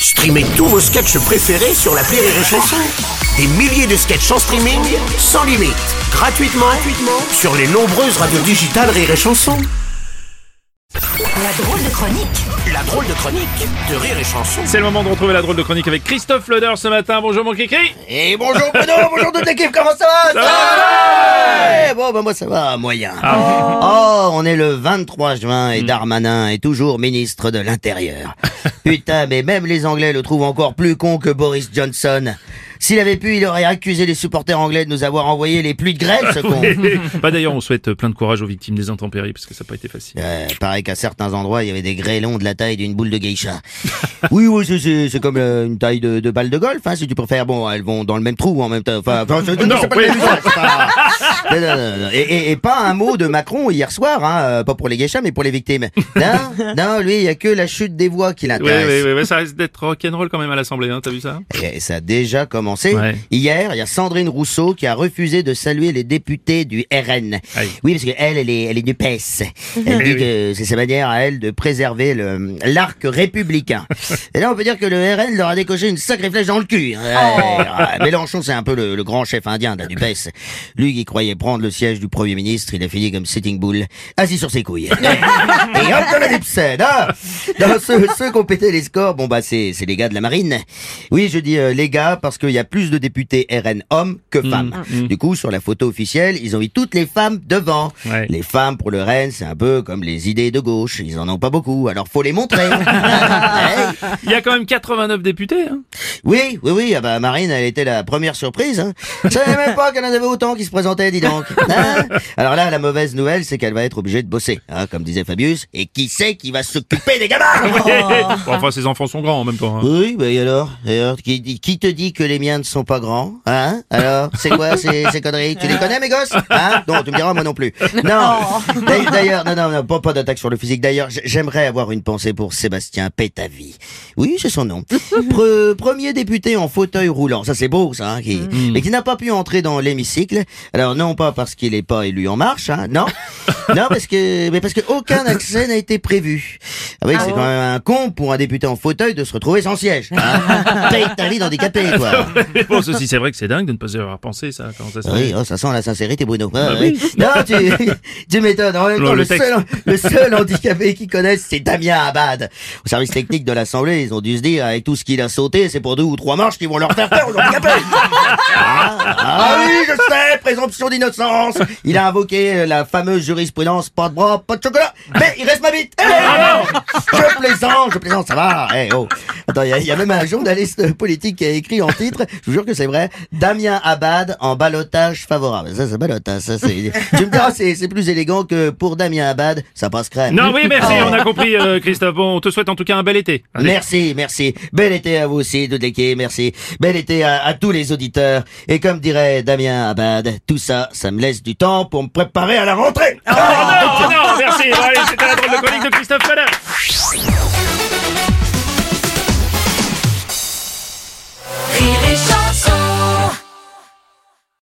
Streamez tous vos sketchs préférés sur la Rire et Chanson. Des milliers de sketchs en streaming, sans limite, gratuitement, gratuitement sur les nombreuses radios digitales Rire et Chanson. La drôle de chronique La drôle de chronique de Rire et Chanson. C'est le moment de retrouver la drôle de chronique avec Christophe Leder ce matin. Bonjour mon kiki Et bonjour Bruno, bonjour toute l'équipe, comment ça va Ça va Eh, Bon, bah moi ça va, moyen. Ah. Oh, on est le 23 juin et Darmanin est toujours ministre de l'Intérieur. Putain, mais même les Anglais le trouvent encore plus con que Boris Johnson. S'il avait pu, il aurait accusé les supporters anglais de nous avoir envoyé les pluies de grêle, ce con. Bah d'ailleurs on souhaite plein de courage aux victimes des intempéries parce que ça n'a pas été facile. Euh, pareil qu'à certains endroits, il y avait des grêlons de la taille d'une boule de geisha. oui, oui, c'est- c'est c'est comme euh, une taille de, de balle de golf, hein, si tu préfères. Bon, elles vont dans le même trou en même temps. Enfin, enfin, c'est- Non, c'est pas oui. le même usage, c'est pas- Non, non, non, non. Et, et- et pas un mot de Macron hier soir, hein, euh, pas pour les geishas, mais pour les victimes. Non, non, lui, il y a que la chute des voix qui l'intéresse. oui, oui, oui, ça risque d'être rock'n'roll quand même à l'Assemblée, hein, t'as vu ça? Et ça a déjà commencé. Ouais. Hier, il y a Sandrine Rousseau qui a refusé de saluer les députés du RN. Aïe. Oui, parce qu'elle, elle est, elle est du PES. Elle Eh dit que c'est sa manière à elle de préserver le, l'arc républicain. Et là, on peut dire que le RN leur a décoché une sacrée flèche dans le cul. hein. Ouais, ouais. Mélenchon, c'est un peu le, le grand chef indien là, du PES. Lui qui croyait prendre le siège du Premier ministre, il a fini comme Sitting Bull, assis sur ses couilles. Et hop, de la dipsède, hein Non, ceux, ceux qui ont pété les scores, bon bah c'est, c'est les gars de la marine. Oui, je dis euh, les gars parce qu'il y a plus de députés RN hommes que femmes. Du coup, sur la photo officielle, ils ont mis toutes les femmes devant. Ouais. Les femmes pour le RN, c'est un peu comme les idées de gauche. Ils en ont pas beaucoup, alors faut les montrer. Il y a quand même 89 députés, hein Oui, oui, oui, ah bah Marine, elle était la première surprise. Hein. Je savais même pas qu'elle en avait autant qui se présentaient, dis donc. Hein Alors là, la mauvaise nouvelle, c'est qu'elle va être obligée de bosser, hein, comme disait Fabius. Et qui c'est qui va s'occuper des gamins Enfin, ses enfants sont grands en même temps. hein. Oui, bah et alors, et alors qui, qui te dit que les miens ne sont pas grands Hein Alors, c'est quoi ces, ces conneries Tu les connais, mes gosses Hein Non, tu me diras, moi non plus. Non, D'ailleurs- non, non, non, pas, pas d'attaque sur le physique. D'ailleurs, j'aimerais avoir une pensée pour Sébastien Pétavie. Oui, c'est son nom. Pre- premier député en fauteuil roulant, ça c'est beau, ça, hein, qui, mais qui n'a pas pu entrer dans l'hémicycle. Alors non pas parce qu'il n'est pas élu en marche, hein, non, non parce que, mais parce que aucun accès n'a été prévu. Ah oui, c'est quand même un con pour un député en fauteuil de se retrouver sans siège. Hein. Paye ta vie d'handicapé, quoi. bon, ceci c'est vrai que c'est dingue de ne pas y avoir pensé ça. Comment ça Oui, oh, ça sent la sincérité, Bruno. Ah, Bah oui. Non, tu, tu m'étonnes. En même Non, temps, le seul, le seul handicapé qu'ils connaissent, c'est Damien Abad. Au service technique de l'Assemblée, ils ont dû se dire, avec tout ce qu'il a sauté, c'est pour deux ou trois marches qu'ils vont leur faire peur aux handicapés. ah, ah oui, je sais, présomption d'innocence. Il a invoqué la fameuse jurisprudence, pas de bras, pas de chocolat, mais il reste ma bite. Eh, je plaisante, je plaisante, ça va. Eh, oh. Attends, il y, a- il y a même un journaliste politique qui a écrit en titre, je vous jure que c'est vrai, Damien Abad en balotage favorable. Ça, c'est balotage, ça, c'est... Tu me diras, c'est, plus élégant que pour Damien Abad, ça passe crème. Non, oui, merci, on a compris, euh, Christophe. Bon, on te souhaite en tout cas un bel été. Allez. Merci, merci. Bel été à vous aussi, l'équipe, merci. Bel été à, à tous les auditeurs. Et comme dirait Damien Abad, tout ça, ça, me laisse du temps pour me préparer à la rentrée. Ah, oh, non, oh non, merci. Allez, c'était la drôle de chronique de Christophe Fanin.